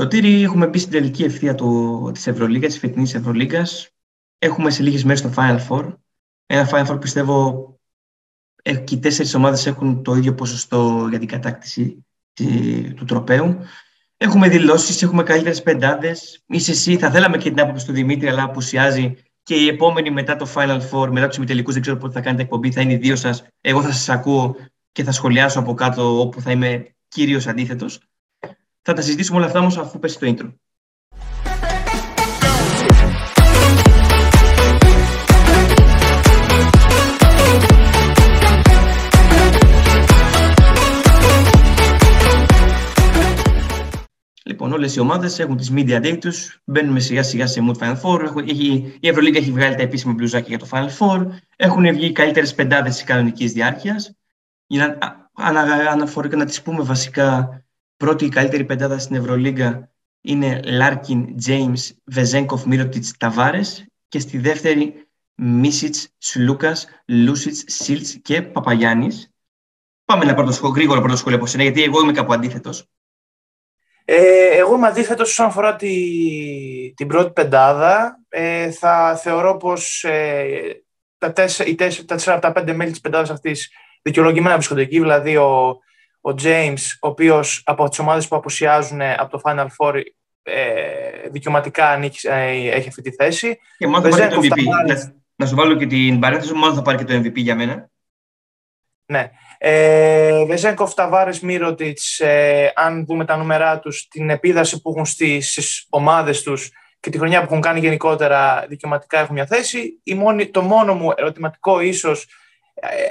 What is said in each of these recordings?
Σωτήρη, έχουμε μπει στην τελική ευθεία του, της Ευρωλίγκας, της φετινής Ευρωλίγκας. Έχουμε σε λίγες μέρες το Final Four. Ένα Final Four πιστεύω ε, και οι τέσσερις ομάδες έχουν το ίδιο ποσοστό για την κατάκτηση του τροπέου. Έχουμε δηλώσεις, έχουμε καλύτερες πεντάδες. Είσαι εσύ, θα θέλαμε και την άποψη του Δημήτρη, αλλά απουσιάζει. Και η επόμενη μετά το Final Four, μετά τους ημιτελικούς, δεν ξέρω πότε θα κάνετε εκπομπή, θα είναι οι δύο σας. Εγώ θα σας ακούω και θα σχολιάσω από κάτω όπου θα είμαι κύριος αντίθετος. Θα τα συζητήσουμε όλα αυτά όμως αφού πέσει το intro. Λοιπόν, όλες οι ομάδες έχουν τις media day τους, μπαίνουμε σιγά σιγά σε Mood Final Four. Έχει, η Ευρωλίγκα έχει βγάλει τα επίσημα μπλουζάκια για το Final Four. Έχουν βγει καλύτερες πεντάδες της κανονικής διάρκειας. Για να αναφορικά να τις πούμε βασικά, πρώτη η καλύτερη πεντάδα στην Ευρωλίγκα είναι Λάρκιν, James, Βεζένκοφ, Μίροτιτς, Ταβάρες. Και στη δεύτερη Μίσιτς, Σλούκας, Λούτσιτς, Σίλντς και Παπαγιάννης. Πάμε να πρώτο γρήγορα πρώτο σχόλιο από σένα, γιατί εγώ είμαι κάπου αντίθετος. Ε, εγώ είμαι αντίθετος όσον αφορά τη, την πρώτη πεντάδα. Ε, θα θεωρώ πως ε, τα, τέσσερα, τα τέσσερα από τα πέντε μέλη της πεντάδας αυτής δικαιολογημένα βρίσκονται εκεί. Δηλαδή ο, ο James, ο οποίος από τις ομάδες που απουσιάζουν από το Final Four ε, δικαιωματικά ανήκει, ε, έχει αυτή τη θέση. Και μόνο θα πάρει το MVP. Να, να σου βάλω και την παρένθεση, μόνο θα πάρει και το MVP για μένα. Ναι. Ε, Βεζέγκοφ, Ταβάρες, Μύρωτιτς, ε, αν δούμε τα νούμερά τους, την επίδραση που έχουν στις ομάδες τους και τη χρονιά που έχουν κάνει γενικότερα, δικαιωματικά έχουν μια θέση. Η μόνη, το μόνο μου ερωτηματικό, ίσως ε,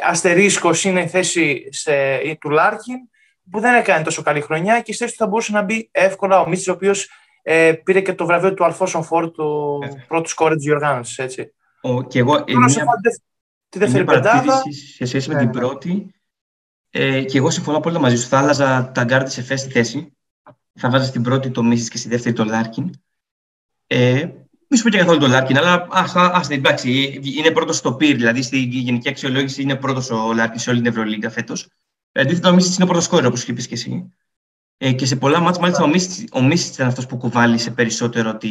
αστερίσκος, είναι η θέση σε, του Λάρκιν, που δεν έκανε τόσο καλή χρονιά και στη θέση του θα μπορούσε να μπει εύκολα ο Μίσιτς, ο οποίος ε, πήρε και το βραβείο του Αλφόνσο Φορντ, του ε. πρώτου σκόρερ της διοργάνωσης. Και εγώ. Τη δεύτερη πεντάδα. Σε σχέση με την ναι. πρώτη, ε, και εγώ συμφωνώ πολύ μαζί σου. Θα άλλαζα τα γκαρντ της ΕΦΕΣ στη θέση. Θα βάζα στην πρώτη το Μίσιτς και στη δεύτερη το Λάρκιν. Ε, μη σου πω και καθόλου το Λάρκιν, αλλά α εντάξει, είναι πρώτος στο PIR, δηλαδή στη γενική αξιολόγηση είναι πρώτος ο Λάρκιν σε όλη την Ευρωλίγκα φέτος. Αντίθετα, ο Μίσιτς είναι πρώτος σκόρερ, όπως είπες και εσύ. Ε, και σε πολλά μάτια, μάλιστα, ο Μίσιτς ήταν αυτός που κουβάλησε περισσότερο τη,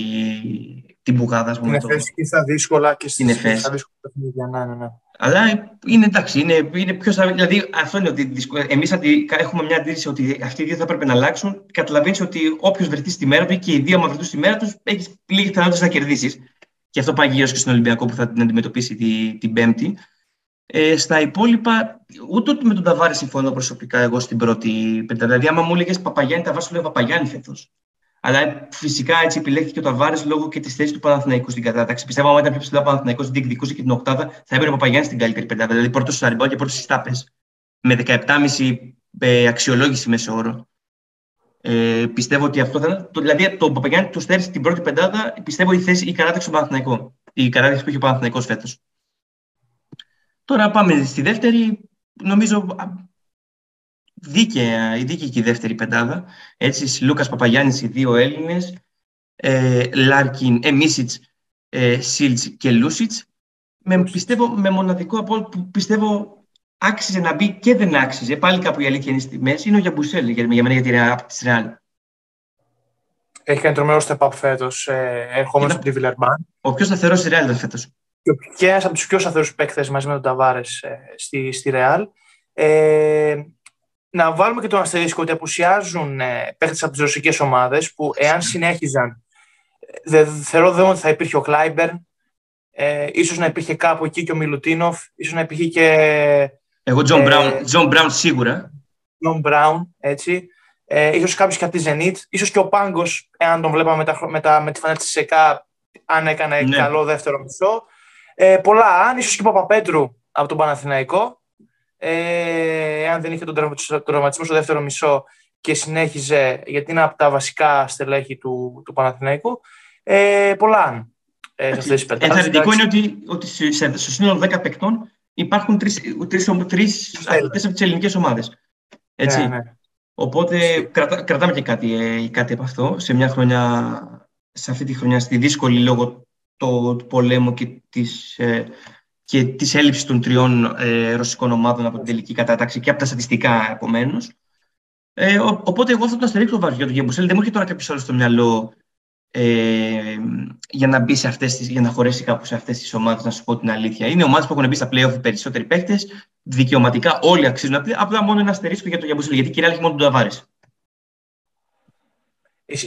την μπουγάδα. Στην ΕΦΕΣ και στα δύσκολα και στην ΕΦΕΣ. Στα δύσκολα παιχνίδια, ναι, ναι, ναι. Αλλά είναι εντάξει, είναι, είναι πιο Δηλαδή, αυτό είναι ότι εμείς έχουμε μια αντίρρηση ότι αυτοί οι δύο θα πρέπει να αλλάξουν. Καταλαβαίνεις ότι όποιος βρεθείς στη μέρα του και οι δύο, άμα βρεθούν στη μέρα τους, έχεις λίγη πιθανότητα να κερδίσεις. Και αυτό πάει γύρω και στον Ολυμπιακό που θα την αντιμετωπίσει την, την Πέμπτη. Ε, στα υπόλοιπα, ούτε με τον Ταβάρη συμφωνώ προσωπικά εγώ στην πρώτη πεντάδα. Δηλαδή, άμα μου έλεγες Παπαγιάννη, τα βάζω λέω Παπαγιάννη φέτος. Αλλά φυσικά έτσι επιλέχθηκε ο Ταβάρης λόγω και της θέσης του Παναθηναϊκού στην κατάταξη. Πιστεύω ότι ήταν πιο ψηλά ο Παναθηναϊκός διεκδικούσε και την Οκτάδα, θα έπαιρνε ο Παπαγιάννης στην καλύτερη πεντάδα. Δηλαδή πρώτος στο Αριμπάου και πρώτος στι Τάπε. Με 17,5 ε, αξιολόγηση μέσω όρο. Ε, πιστεύω ότι αυτό θα είναι. Δηλαδή το Παπαγιάννη τους στέρισε την πρώτη πεντάδα, πιστεύω η θέση η κατάταξη του Παναθηναϊκού. Η κατάταξη που είχε ο Παναθηναϊκός φέτος. Τώρα πάμε στη δεύτερη. Νομίζω δίκαια, η δίκαιη και η δεύτερη πεντάδα. Έτσι, Λούκας Παπαγιάννης, οι δύο Έλληνες, ε, Λάρκιν, ε, Μίσιτς, ε, Σίλτς και Λούσιτς. Με, πιστεύω, με μοναδικό από που πιστεύω άξιζε να μπει και δεν άξιζε. Πάλι κάπου η αλήθεια είναι στη μέση. Είναι ο Γιαμπουσέλ για, για μένα, για τη Ρεάλ. Έχει κάνει τρομερό step up φέτος, ε, ερχόμενο από τη Βιλερμπάν. Ο πιο σταθερός στη Ρεάλ ήταν φέτο. Και ένας από τους πιο σταθερούς παίκτες μαζί με τον Ταβάρες ε, στη, στη Ρεάλ. Ε, να βάλουμε και τον αστερίσκο ότι απουσιάζουν ε, παίχτες από τις ρωσικές ομάδες που εάν συνέχιζαν, δε, θεωρώ δεν ότι θα υπήρχε ο Κλάιμπερν, ε, ίσως να υπήρχε κάπου εκεί και ο Μιλουτίνοφ, ίσως να υπήρχε και... Εγώ Τζον ε, John Brown σίγουρα. Τζον Μπράουν, έτσι. Ε, ίσως κάποιος και από τη Zenit, ίσως και ο Πάγκος, εάν τον βλέπαμε με, τα, με, τα, με τη φανέλα της ΤΣΣΚΑ, αν έκανε ναι. καλό δεύτερο μισό. Ε, πολλά αν, ίσως και ο Παπαπέτρου από τον Παναθηναϊκό ε, αν δεν είχε τον τραυματισμό στο δεύτερο μισό και συνέχιζε, γιατί είναι από τα βασικά στελέχη του, του Παναθηναϊκού. Ε, πολλά ε, σε αυτές τις Ενθαρρυντικό είναι ότι, ότι στο σύνολο 10 παικτών υπάρχουν τρεις, τρεις, τρεις αθλητές από τις ελληνικές ομάδες. Έτσι. Ναι, ναι. Οπότε κρατά, κρατάμε και κάτι, ε, κάτι από αυτό σε μια χρονιά, σε αυτή τη χρονιά, στη δύσκολη λόγω του, του πολέμου και της ε, και της έλλειψης των τριών ε, ρωσικών ομάδων από την τελική κατάταξη και από τα στατιστικά επομένως. Ε, ο, οπότε εγώ θα το αστερίξω το βάρο για τον Γεμπουσέλ. Δεν μου έρχεται τώρα κάποιος άλλο στο μυαλό ε, για να μπει σε αυτές τις, για να χωρέσει κάπου σε αυτές τις ομάδες, να σου πω την αλήθεια. Είναι ομάδες που έχουν μπει στα playoff οι περισσότεροι παίκτες. Δικαιωματικά όλοι αξίζουν. Απλά μόνο ένα αστερίσκο για τον Γιαμπουσέλ, γιατί κυριάρχει μόνο τον Ταβάρες.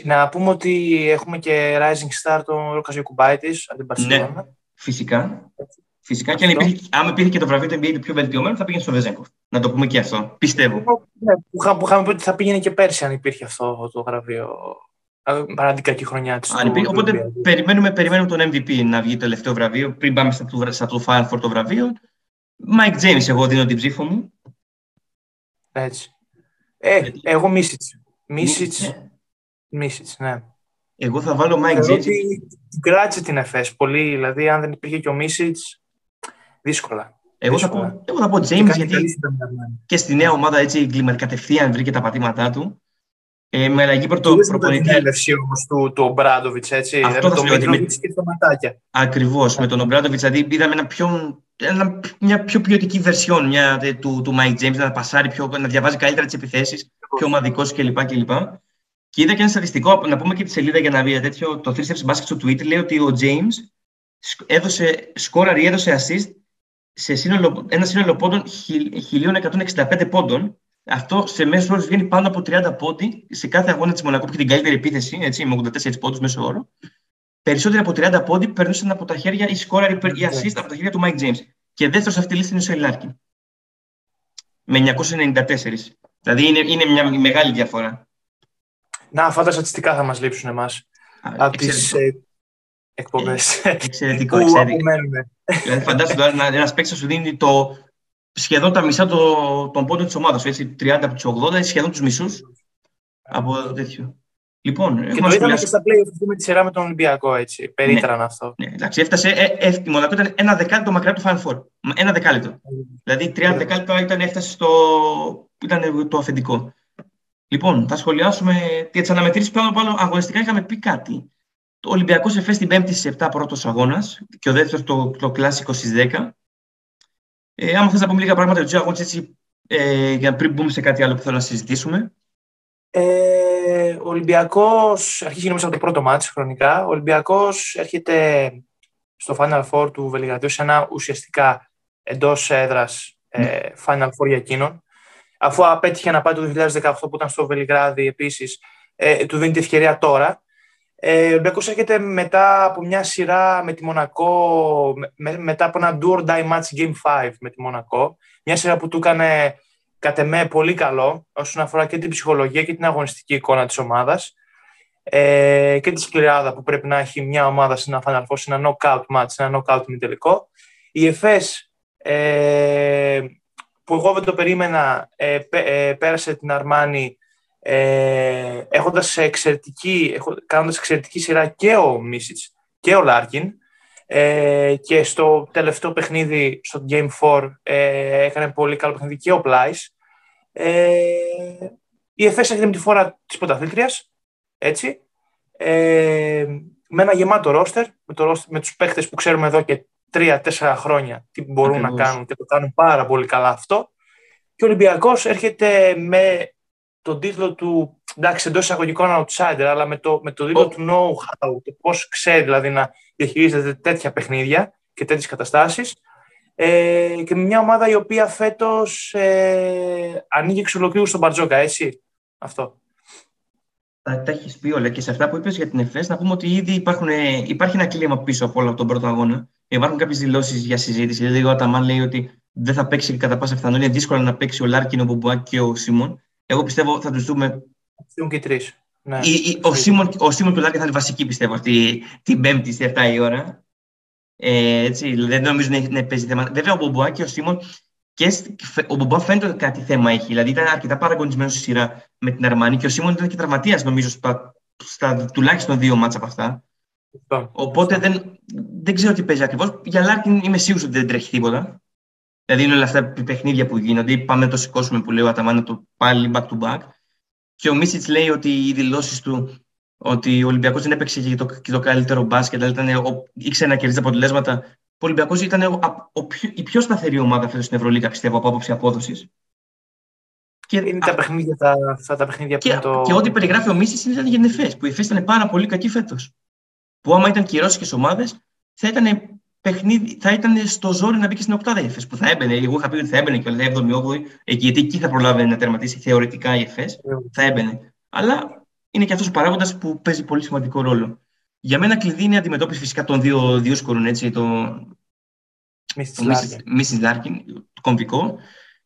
Να πούμε ότι έχουμε και Rising Star τον Ρόκα Ζιακουμπάητη από την Ναι, φυσικά. Φυσικά και αν υπήρχε, άμα υπήρχε και το βραβείο του NBA το πιο βελτιωμένο, θα πήγαινε στο Βεζέγκοφ. Να το πούμε και αυτό. Πιστεύω. Ναι, που, που είχαμε πει ότι θα πήγαινε και πέρσι αν υπήρχε αυτό το βραβείο. Παρά την κακή χρονιά της. Οπότε περιμένουμε, περιμένουμε τον MVP να βγει το τελευταίο βραβείο πριν πάμε στα, στα του Final Four το βραβείο. Mike James, εγώ δίνω την ψήφο μου. Έτσι. Ε, εγώ Μίσιτς. Μίσιτς. Μίσιτς, ναι. Εγώ θα βάλω Mike James. Κράτησε την ΕΦΕΣ πολύ. Δηλαδή, αν δεν υπήρχε και ο Μίσιτς, δύσκολα. Εγώ θα, πω, εγώ θα πω James γιατί και στη νέα ομάδα έτσι κατευθείαν βρήκε τα πατήματά του. Ε, με αλλαγή πρωτο, προπονητή. την έλευση όμως του, του Ομπράντοβιτ, έτσι. Αυτό δηλαδή, το με... και τα ματάκια. Ακριβώς. Με τον Ομπράντοβιτ, δηλαδή είδαμε ένα πιο, ένα, μια πιο ποιοτική βερσιόν μια, του, του Mike James, να πασάρει πιο, να διαβάζει καλύτερα τις επιθέσεις, πιο ομαδικός κλπ. κλπ. Και είδα και ένα στατιστικό, να πούμε και τη σελίδα για να δει τέτοιο, το 3 Steps Basket στο Twitter, λέει ότι ο James έδωσε, σκόραρε ή έδωσε assist σε σύνολο, ένα σύνολο πόντων 1165 πόντων. Αυτό σε μέσο όρο βγαίνει πάνω από 30 πόντοι σε κάθε αγώνα της Μονακό που έχει την καλύτερη επίθεση, έτσι, με 84 πόντους μέσο όρο. Περισσότεροι από 30 πόντοι περνούσαν από τα χέρια ή σκόραρε ή assist από τα χέρια του Mike James. Και δεύτερος σε αυτή τη λίστα είναι ο Σέιν Λάρκιν. Με 994. Δηλαδή είναι, είναι μια μεγάλη διαφορά. Να, αυτά τα στατιστικά θα μας λείψουν εμάς. Από τις εκπομπές. Εξαιρετικό, εξαιρετικό. δηλαδή, φαντάζομαι τώρα ένα παίκτης σου δίνει το, σχεδόν τα μισά το, των πόντων της ομάδας. 30 από τους 80, σχεδόν τους μισούς από τέτοιο. Λοιπόν, και το είδαμε και στα play με τη σειρά με τον Ολυμπιακό, έτσι. Περίτραν ναι, αυτό. Ναι, εντάξει, έφτασε, ε, ε, η Μονακό ήταν ένα δεκάλεπτο μακριά του Final Four. Ένα δεκάλεπτο. Mm. Δηλαδή, 30 δεκάλεπτα ήταν, έφτασε στο, ήταν το αφεντικό. Λοιπόν, θα σχολιάσουμε για τις αναμετρήσεις πάνω πάνω αγωνιστικά. Είχαμε πει κάτι. Το Ολυμπιακός Εφές την 5η στις 7 πρώτος αγώνας και ο δεύτερος το, το κλασικό στις 10. Ε, άμα θες να πούμε λίγα πράγματα για του αγώνε, έτσι, ε, για πριν μπούμε σε κάτι άλλο που θέλω να συζητήσουμε. Ε, ο Ολυμπιακός, αρχίζει νομίζω από το πρώτο μάτι χρονικά. Ο Ολυμπιακός έρχεται στο Final Four του Βελιγραδίου σε ένα ουσιαστικά εντός έδρας ε, ναι. Final Four για εκείνον. Αφού απέτυχε να πάει το 2018 που ήταν στο Βελιγράδι επίσης, ε, του δίνει τη ευκαιρία τώρα. Ε, ο Ολυμπιακός έρχεται μετά από μια σειρά με τη Μονακό, με, μετά από ένα do or die match Game 5 με τη Μονακό. Μια σειρά που του έκανε κατ' εμέ πολύ καλό όσον αφορά και την ψυχολογία και την αγωνιστική εικόνα της ομάδας ε, και τη σκληράδα που πρέπει να έχει μια ομάδα σε ένα Final Four, σε ένα knockout match, σε ένα knockout μη τελικό. Η ΕΦΕΣ, ε, που εγώ δεν το περίμενα, ε, ε πέρασε την Αρμάνη ε, έχοντας εξαιρετική, κάνοντας εξαιρετική σειρά και ο Μίσιτς και ο Λάρκιν ε, και στο τελευταίο παιχνίδι, στο Game 4, ε, έκανε πολύ καλό παιχνίδι και ο Πλάις. Ε, η ΕΦΕΣ έχει τη φορά της πρωταθλήτριας, έτσι, ε, με ένα γεμάτο ρόστερ, με, το roster, με τους παίχτες που ξέρουμε εδώ και τρία-τέσσερα χρόνια τι μπορούν να κάνουν και το κάνουν πάρα πολύ καλά αυτό. Και ο Ολυμπιακός έρχεται με τον τίτλο του, εντάξει, εντός εισαγωγικών outsider, αλλά με το, με το τίτλο του know-how, το πώς ξέρει δηλαδή να διαχειρίζεται τέτοια παιχνίδια και τέτοιες καταστάσεις. Ε, και με μια ομάδα η οποία φέτος ε, ανοίγει εξ ολοκλήρου στον Μπαρτζόκα, έτσι. Αυτό. Τα, τα έχεις πει όλα. Και σε αυτά που είπες για την ΕΦΕΣ, να πούμε ότι ήδη υπάρχουν, υπάρχει ένα κλίμα πίσω από όλο τον πρώτο αγώνα. Υπάρχουν κάποιες δηλώσεις για συζήτηση. Δηλαδή, ο Αταμάν λέει ότι δεν θα παίξει κατά πάσα πιθανότητα. Είναι δύσκολο να παίξει ο Λάρκιν, ο Μπομπουά και ο Σίμον. Εγώ πιστεύω θα τους δούμε. και τρεις. Ναι. Ο, Σίμον, ο Σίμον και ο Λάρκιν θα είναι βασικοί πιστεύω αυτή την Πέμπτη στις 7 η ώρα. Ε, έτσι, δεν νομίζω να, να παίζει θέμα. Βέβαια, ο Μπομπουά και ο Σίμον και ο Μπομπουά φαίνεται ότι κάτι θέμα έχει. Δηλαδή ήταν αρκετά παραγκωνισμένος στη σειρά με την Αρμάνι και ο Σίμον ήταν και τραυματίας νομίζω στα, στα τουλάχιστον δύο μάτσα από αυτά. Οπότε δεν, δεν ξέρω τι παίζει ακριβώς. Για Λάρκιν είμαι σίγουρος ότι δεν τρέχει τίποτα. Δηλαδή είναι όλα αυτά τα παιχνίδια που γίνονται. Πάμε να το σηκώσουμε που λέει ο Αταμάν το πάλι back to back. Και ο Μίσιτς λέει ότι οι δηλώσεις του ότι ο Ολυμπιακός δεν έπαιξε και το, και το καλύτερο μπάσκετ, δηλαδή ήταν, ο, ήξερε να κερδίζει αποτελέσματα. Ο Ολυμπιακός ήταν ο, ο, η πιο σταθερή ομάδα φέτος στην Ευρωλίγα, πιστεύω, από άποψη απόδοσης. Και, είναι τα παιχνίδια, τα, αυτά τα παιχνίδια και, που το... Και ό,τι περιγράφει ο Μίση είναι για την ΕΦΕΣ, που η ΕΦΕΣ ήταν πάρα πολύ κακή φέτος. Που άμα ήταν κυρώσεις ομάδες, θα ήταν παιχνίδι, θα ήταν στο ζόρι να μπει και στην οκτάδα η ΕΦΕΣ. Που θα έμπαινε. Εγώ είχα πει ότι θα έμπαινε και όλα 7η-8η, γιατί εκεί θα προλάβει να τερματίσει θεωρητικά η ΕΦΕΣ. Θα έμπαινε. Αλλά είναι και αυτός ο παράγοντας που παίζει πολύ σημαντικό ρόλο. Για μένα κλειδί είναι η αντιμετώπιση φυσικά των δύο δύσκολων, έτσι, το Μίσιτς Λάρκιν, το κομβικό,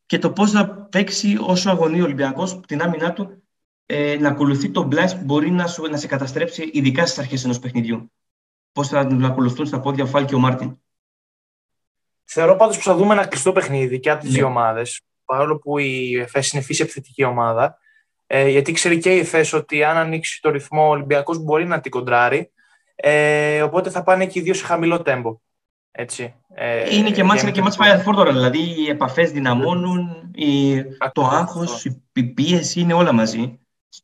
και το πώς θα παίξει όσο αγωνεί ο Ολυμπιακός την άμυνα του ε, να ακολουθεί τον Πλάις που μπορεί να, σου, να σε καταστρέψει, ειδικά στις αρχές ενός παιχνιδιού. Πώς θα τον ακολουθούν στα πόδια ο Φάλ και ο Μάρτιν. Θεωρώ πάντως που θα δούμε ένα κλειστό παιχνίδι και από τις ναι. δύο ομάδες. Παρόλο που η ΕΦΕΣ είναι φύση επιθετική ομάδα. Ε, γιατί ξέρει και η ΕΦΕΣ ότι αν ανοίξει το ρυθμό ο Ολυμπιακός μπορεί να την κοντράρει. Ε, οπότε θα πάνε και οι δύο σε χαμηλό τέμπο. Έτσι. Ε, είναι και μάτς, και μάτς τώρα, δηλαδή οι επαφές δυναμώνουν, η, το άγχος, η πίεση είναι όλα μαζί.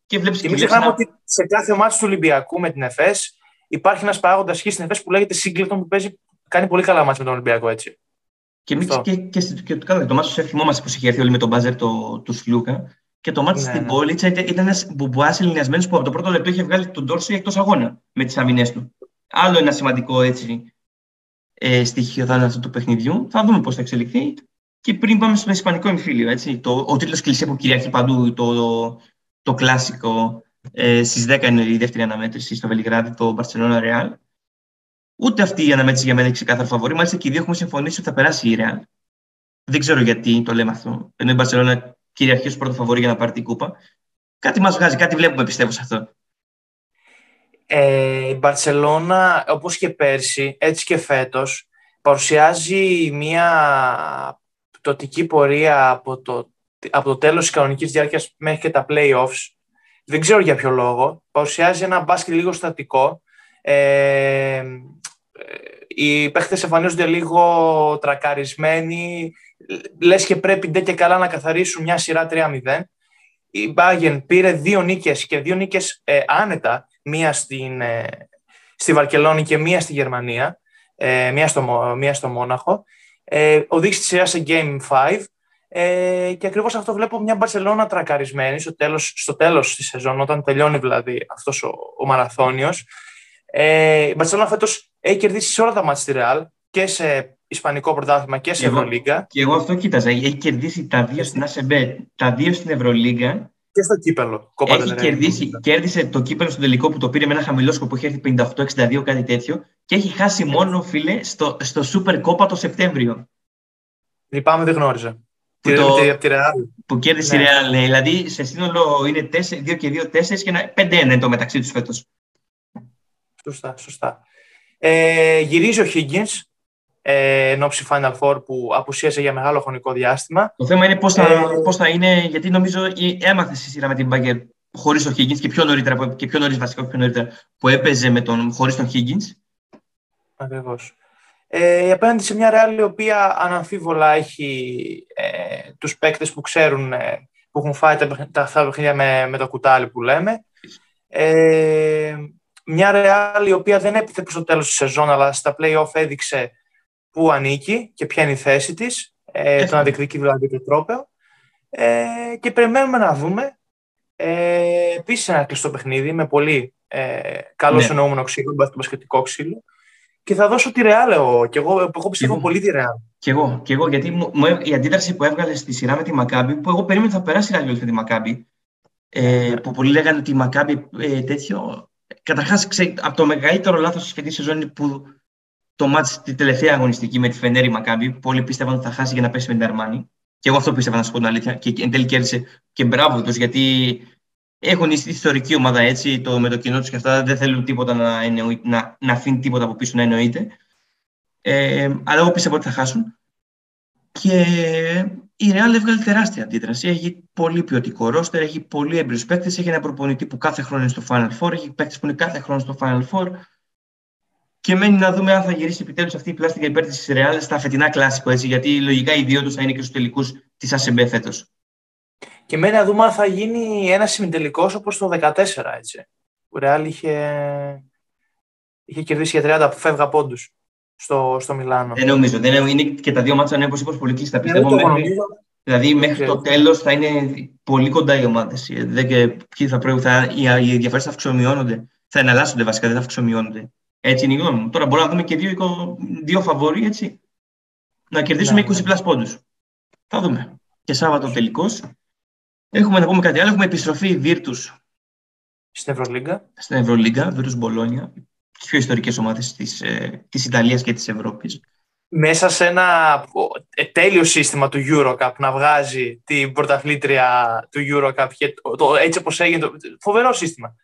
Και, βλέπεις και, μην ξεχνάμε να... ότι σε κάθε μάτς του Ολυμπιακού με την ΕΦΕΣ υπάρχει ένας παράγοντας χ στην ΕΦΕΣ που λέγεται Σίγκλετον που παίζει, κάνει πολύ καλά μάτς με τον Ολυμπιακό έτσι. Και, εμείς, και, και, και, και, το μάτς του θυμόμαστε που είχε έρθει όλοι με τον μπάζερ του το Σλούκα και το μάτι ναι, στην ναι. πόλη ήταν ένας μπουμπουάς ελληνιασμένος που από το πρώτο λεπτό είχε βγάλει τον Τόρση εκτός αγώνα με τις αμυνές του. Άλλο ένα σημαντικό έτσι ε, στοιχείο θα είναι αυτό του παιχνιδιού. Θα δούμε πώς θα εξελιχθεί. Και πριν πάμε στον Ισπανικό εμφύλιο, έτσι, το, ο τρίτο κλεισέ που κυριαρχεί παντού, το, το, το κλασικό, ε, στις 10 είναι η δεύτερη αναμέτρηση στο Βελιγράδι, το Barcelona Real. Ούτε αυτή η αναμέτρηση για μένα έχει ξεκάθαρο φαβορή. Μάλιστα και οι δύο έχουμε συμφωνήσει ότι θα περάσει η Real. Δεν ξέρω γιατί το λέμε αυτό. Ενώ η Barcelona κυριαρχεί ως πρώτο φαβορή για να πάρει την κούπα. Κάτι μας βγάζει, κάτι βλέπουμε πιστεύω σε αυτό. Ε, η Μπαρσελόνα, όπως και πέρσι, έτσι και φέτος, παρουσιάζει μια πτωτική πορεία από το, από το τέλος της κανονικής διάρκειας μέχρι και τα play-offs. Δεν ξέρω για ποιο λόγο. Παρουσιάζει ένα μπάσκετ λίγο στατικό. Ε, οι παίχτες εμφανίζονται λίγο τρακαρισμένοι. Λες και πρέπει ντε και καλά να καθαρίσουν μια σειρά 3-0. Η Bayern πήρε δύο νίκες και δύο νίκες ε, άνετα μία στην, ε, στη Βαρκελόνη και μία στη Γερμανία, ε, μία, στο, μία στο Μόναχο. Ε, οδήγησε τη σειρά σε Game 5 ε, και ακριβώς αυτό βλέπω μια Μπαρσελόνα τρακαρισμένη στο τέλος, στο τέλος της σεζόν, όταν τελειώνει δηλαδή αυτός ο, ο μαραθώνιος. Ε, η Μπαρσελόνα φέτος έχει κερδίσει σε όλα τα μάτια στη Ρεάλ και σε Ισπανικό πρωτάθλημα και σε Ευρωλίγκα. Και εγώ αυτό κοίταζα. Έχει κερδίσει τα δύο στην ΑΣΕΜΠΕ, τα δύο στην Ευρωλίγκα και στο κύπελο. Έχει κερδίσει, κέρδισε το κύπελο στο τελικό που το πήρε με ένα χαμηλό σκοπό, έχει έρθει 58-62, κάτι τέτοιο. Και έχει χάσει μόνο, φίλε, στο, στο Super Copa το Σεπτέμβριο. Λυπάμαι, δεν γνώριζα. Που, το, τη που κέρδισε ναι. η Real. Ναι. Δηλαδή σε σύνολο είναι 2 και 2, 4 και 5-1 είναι το μεταξύ τους φέτος. Σωστά, σωστά. Ε, γυρίζει ο Higgins ε, εν ώψη Final Four που απουσίασε για μεγάλο χρονικό διάστημα. Το θέμα είναι πώς θα, ε, πώς θα είναι, γιατί νομίζω έμαθε στη σειρά με την Bagger χωρίς τον Higgins και πιο νωρίτερα, και πιο νωρίς βασικά πιο νωρίτερα, που έπαιζε με τον, χωρίς τον Higgins. Ακριβώς. Ε, απέναντι σε μια Real η οποία αναμφίβολα έχει ε, τους παίκτες που ξέρουν, ε, που έχουν φάει τα, τα παιχνίδια με, με το κουτάλι που λέμε. Ε, μια Real η οποία δεν έπιθε προς το τέλος της σεζόν, αλλά στα play-off έδειξε πού ανήκει και ποια είναι η θέση της, ε, το να διεκδικεί δηλαδή το τρόπαιο. Ε, και περιμένουμε να δούμε. Ε, Επίσης ένα κλειστό παιχνίδι με πολύ ε, καλό ναι. εννοούμενο ξύλο, μπασκετικό ξύλο. Και θα δώσω τη Ρεάλ εγώ. Και εγώ, εγώ πιστεύω εγώ. πολύ τη Ρεάλ. Και εγώ, και εγώ γιατί μου, η αντίδραση που έβγαλε στη σειρά με τη Μακάμπη, που εγώ περίμενα θα περάσει η με τη Μακάμπη, ε, που πολλοί λέγανε ότι η Μακάμπη ε, τέτοιο. Καταρχάς, από το μεγαλύτερο λάθος της φετινής σεζόν που το μάτς τη τελευταία αγωνιστική με τη Φενέρη Μακάμπη. Πολλοί πίστευαν ότι θα χάσει για να πέσει με την Αρμάνη. Και εγώ αυτό πίστευα να σου πω την αλήθεια. Και εν τέλει κέρδισε και μπράβο τους, γιατί έχουν ιστορική ομάδα έτσι, το, με το κοινό τους και αυτά. Δεν θέλουν τίποτα να, εννοεί, να, να αφήνει τίποτα από πίσω να εννοείται. Ε, αλλά εγώ πίστευα ότι θα χάσουν. Και η Real έβγαλε τεράστια αντίδραση. Έχει πολύ ποιοτικό ρόστερ, έχει πολύ έμπειρου παίκτε. Έχει ένα προπονητή που κάθε χρόνο είναι στο Final Four, έχει παίκτες που είναι κάθε χρόνο στο Final Four. Και μένει να δούμε αν θα γυρίσει επιτέλους αυτή η πλάστικα υπέρ της Ρεάλ στα φετινά κλασικό, έτσι, γιατί λογικά οι δύο τους θα είναι και στους τελικούς της ΑΣΕΜΠΕ φέτος. Και μένει να δούμε αν θα γίνει ένας συμμετελικό όπως το 2014, έτσι. Ο Ρεάλ είχε, είχε κερδίσει για 30 φεύγα πόντους στο, στο Μιλάνο. Δεν νομίζω. Δεν είναι και τα δύο μάτια όπως είπα πολύ κλειστά. Πιστεύω μέχρι, Δηλαδή μέχρι το τέλος θα είναι πολύ κοντά οι ομάδες. Δεν θα πρέπει, θα, οι διαφορές θα αυξομειώνονται. Θα εναλλάσσονται βασικά, δεν θα αυξομειώνονται. Έτσι είναι η γνώμη μου. Τώρα μπορούμε να δούμε και δύο, δύο φαβοροί, έτσι. Να κερδίσουμε ναι, 20 ναι. πλάς πόντους. Θα δούμε. Και Σάββατο τελικός. Έχουμε να πούμε κάτι άλλο. Έχουμε επιστροφή Βίρτους. Στην Ευρωλίγκα. Στην Ευρωλίγκα, Βίρτους Μπολόνια. Τι πιο ιστορικές ομάδες της ε, Ιταλίας και της Ευρώπης μέσα σε ένα ε, τέλειο σύστημα του Eurocup να βγάζει την πρωταθλήτρια του Eurocup και το, έτσι όπως έγινε, το, φοβερό σύστημα.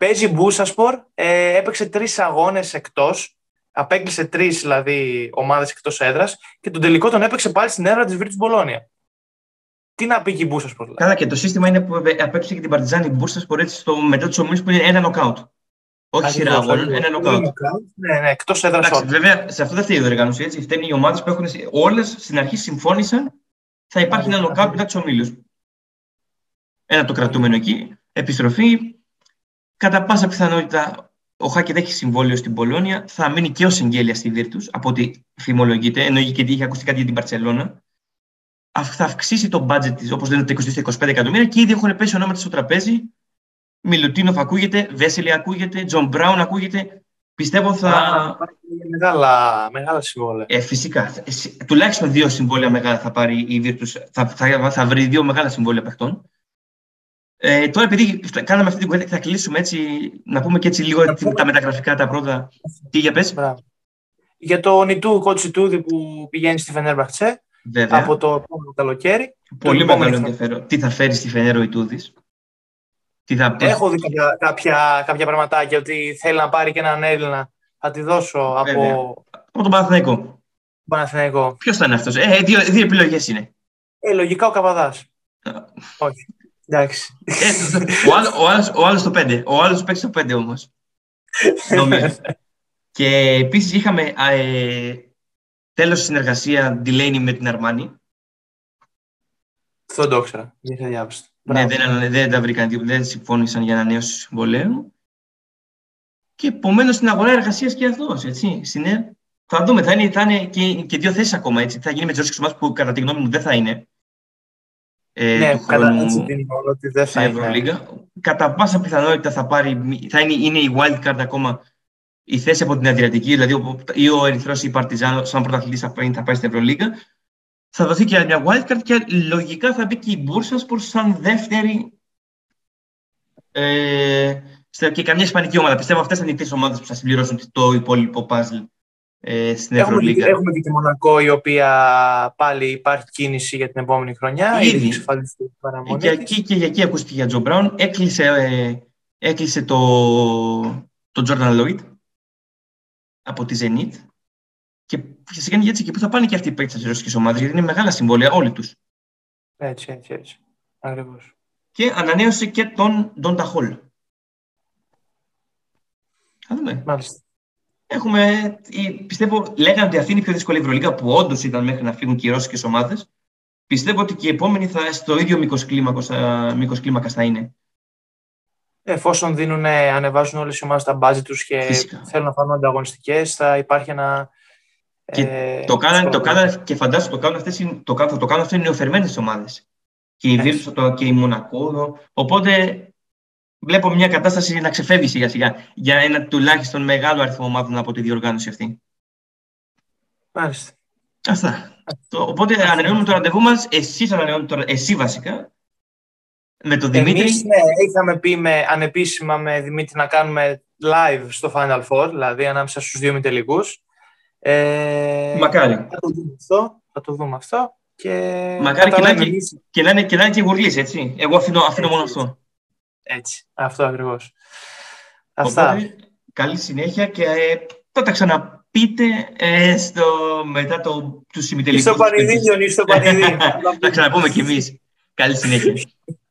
Παίζει Μπούσασπορ, ε, έπαιξε τρεις αγώνες εκτός, απέκλεισε τρεις δηλαδή ομάδες εκτός έδρας και τον τελικό τον έπαιξε πάλι στην έδρα της Βίρτους Μπολόνια. Τι να πει και η Μπούσασπορ. Δηλαδή. Καλά και το σύστημα είναι που απέκλεισε και την Παρτιζάνη Μπούσασπορ έτσι στο μετά του ομίλους που είναι ένα νοκάουτ. Όχι σειρά αγώνων, ένα νοκάουτ. Ναι, ναι, εκτός έδρας Βέβαια, σε αυτό δεν φταίει η διοργάνωση. Έτσι. Φταίνουν οι ομάδες που έχουν όλες στην αρχή συμφώνησαν θα υπάρχει ένα νοκάουτ μετά του ομίλου. Ένα το κρατούμενο εκεί. Επιστροφή. Κατά πάσα πιθανότητα ο Χάκετ έχει συμβόλαιο στην Πολώνια. Θα μείνει και ω εγγέλια στη Βίρτους, από ό,τι φημολογείται. Ενώ και είχε ακουστεί κάτι για την Παρσελώνα. Θα αυξήσει το budget της, όπως λένε, τα 20-25 εκατομμύρια και ήδη έχουν πέσει ονόματα στο τραπέζι Μιλουτίνοφ ακούγεται, Βέσελι ακούγεται, Τζον Μπράουν ακούγεται. Πιστεύω θα. Μεγάλα, μεγάλα συμβόλαια. Ε, φυσικά. Τουλάχιστον δύο συμβόλαια μεγάλα θα πάρει η Virtus. Θα, θα, θα βρει δύο μεγάλα συμβόλαια παιχτών. Ε, τώρα, επειδή κάναμε αυτή την κουβέντα, θα κλείσουμε έτσι, να πούμε και έτσι λίγο τα μεταγραφικά τα πρώτα. Τι για πες. Για τον Ιτού- κόουτς Ιτούδη που πηγαίνει στη Φενέρμπαχτσε από το επόμενο καλοκαίρι. Πολύ μεγάλο ενδιαφέρον. Τι θα φέρεις στη Φενέρο ο Ιτούδης. Θα... Έχω δει κάποια, κάποια, κάποια πραγματάκια ότι θέλει να πάρει και έναν Έλληνα. Θα τη δώσω από. Από τον Παναθηναϊκό. Παναθηναϊκό. Ποιος θα είναι αυτός, ε, δύο, δύο επιλογές είναι. Ε, λογικά ο Καβαδάς. Όχι. Εντάξει. Ε, ο, άλλος, ο, άλλος, ο άλλος το 5. Ο άλλος παίξει το 5 όμως. Νομίζω. και επίσης είχαμε ε, τέλος συνεργασίας Delaney με την Αρμάνη. Αυτό το ήξερα. Δεν θα διάβασα. Ναι, δεν, δεν τα βρήκαν, δεν συμφώνησαν για ανανέωση συμβολέου. Και επομένως στην αγορά εργασίας και αυτό. Θα δούμε, θα είναι, θα είναι και, και δύο θέσεις ακόμα. Έτσι. Θα γίνει με τις ρώσικε που κατά τη γνώμη μου δεν θα είναι. Ε, ναι, κατά έτσι την ότι δεν θα είναι. Κατά πάσα πιθανότητα θα, πάρει, θα είναι, είναι η wildcard ακόμα η θέση από την Αδριατική, δηλαδή ή ο Ερυθρός ή η Παρτιζάνο, σαν πρωταθλητής θα, θα πάει στην Ευρωλίγα θα δοθεί και μια wildcard και λογικά θα μπει και η Μπούρσασπορ σαν δεύτερη ε, και καμιά ισπανική ομάδα. Πιστεύω αυτές θα είναι οι τρεις ομάδες που θα συμπληρώσουν το υπόλοιπο puzzle ε, στην Ευρωλίγα. Έχουμε και τη Μονακό, η οποία πάλι υπάρχει κίνηση για την επόμενη χρονιά. Ήδη. Και, εκεί, και για εκεί ακούστηκε για Τζο Μπράουν. Έκλεισε, ε, έκλεισε το, το Jordan Lloyd από τη Zenit. Και φυσικά είναι έτσι και πού θα πάνε και αυτοί οι παίκτες της ρωσικής ομάδας, γιατί είναι μεγάλα συμβόλαια όλοι τους. Έτσι, έτσι, έτσι. Ακριβώς. Και ανανέωσε και τον Ντόν Ταχόλ. Θα δούμε. Μάλιστα. Έχουμε, πιστεύω, λέγανε ότι αυτή είναι η πιο δύσκολη Ευρωλίγα που όντως ήταν μέχρι να φύγουν και οι ρώσικες ομάδες. Πιστεύω ότι και οι επόμενοι θα στο ίδιο μήκος κλίμακας θα είναι. Εφόσον δίνουν, ανεβάζουν όλες οι ομάδες τα μπάζι τους και Φυσικά. θέλουν να φάνουν ανταγωνιστικές, θα υπάρχει ένα και ε, το κάνανε, το κάνανε, και φαντάζομαι το κάνουν αυτές, το, το, το κάνουν αυτό οι νεοφερμένες ομάδες. Και η Βίρτου και η Μονακό. Οπότε βλέπω μια κατάσταση να ξεφεύγει σιγά σιγά για ένα τουλάχιστον μεγάλο αριθμό ομάδων από τη διοργάνωση αυτή. Μάλιστα. Αυτά. Οπότε ανανεώνουμε το ραντεβού μας. Εσείς ανανεώνετε το εσύ βασικά. Με τον Δημήτρη. Εμείς, ναι, είχαμε πει με, ανεπίσημα με Δημήτρη να κάνουμε live στο Final Four, δηλαδή ανάμεσα στους δύο μητελικούς. Ε, Μακάρι. Θα το δούμε αυτό. Θα το δούμε αυτό. Και Μακάρι και να, είναι, και, να είναι, και να είναι και γουρλής, έτσι. Εγώ αφήνω, αφήνω μόνο αυτό. Έτσι. Αυτό ακριβώς. Αυτά. Οπότε, καλή συνέχεια και ε, θα τα ξαναπείτε ε, στο, μετά το, τους ημιτελικούς. Στο Πανιδίνιο, στο Πανιδίνιο. θα ξαναπούμε κι εμείς. Καλή συνέχεια.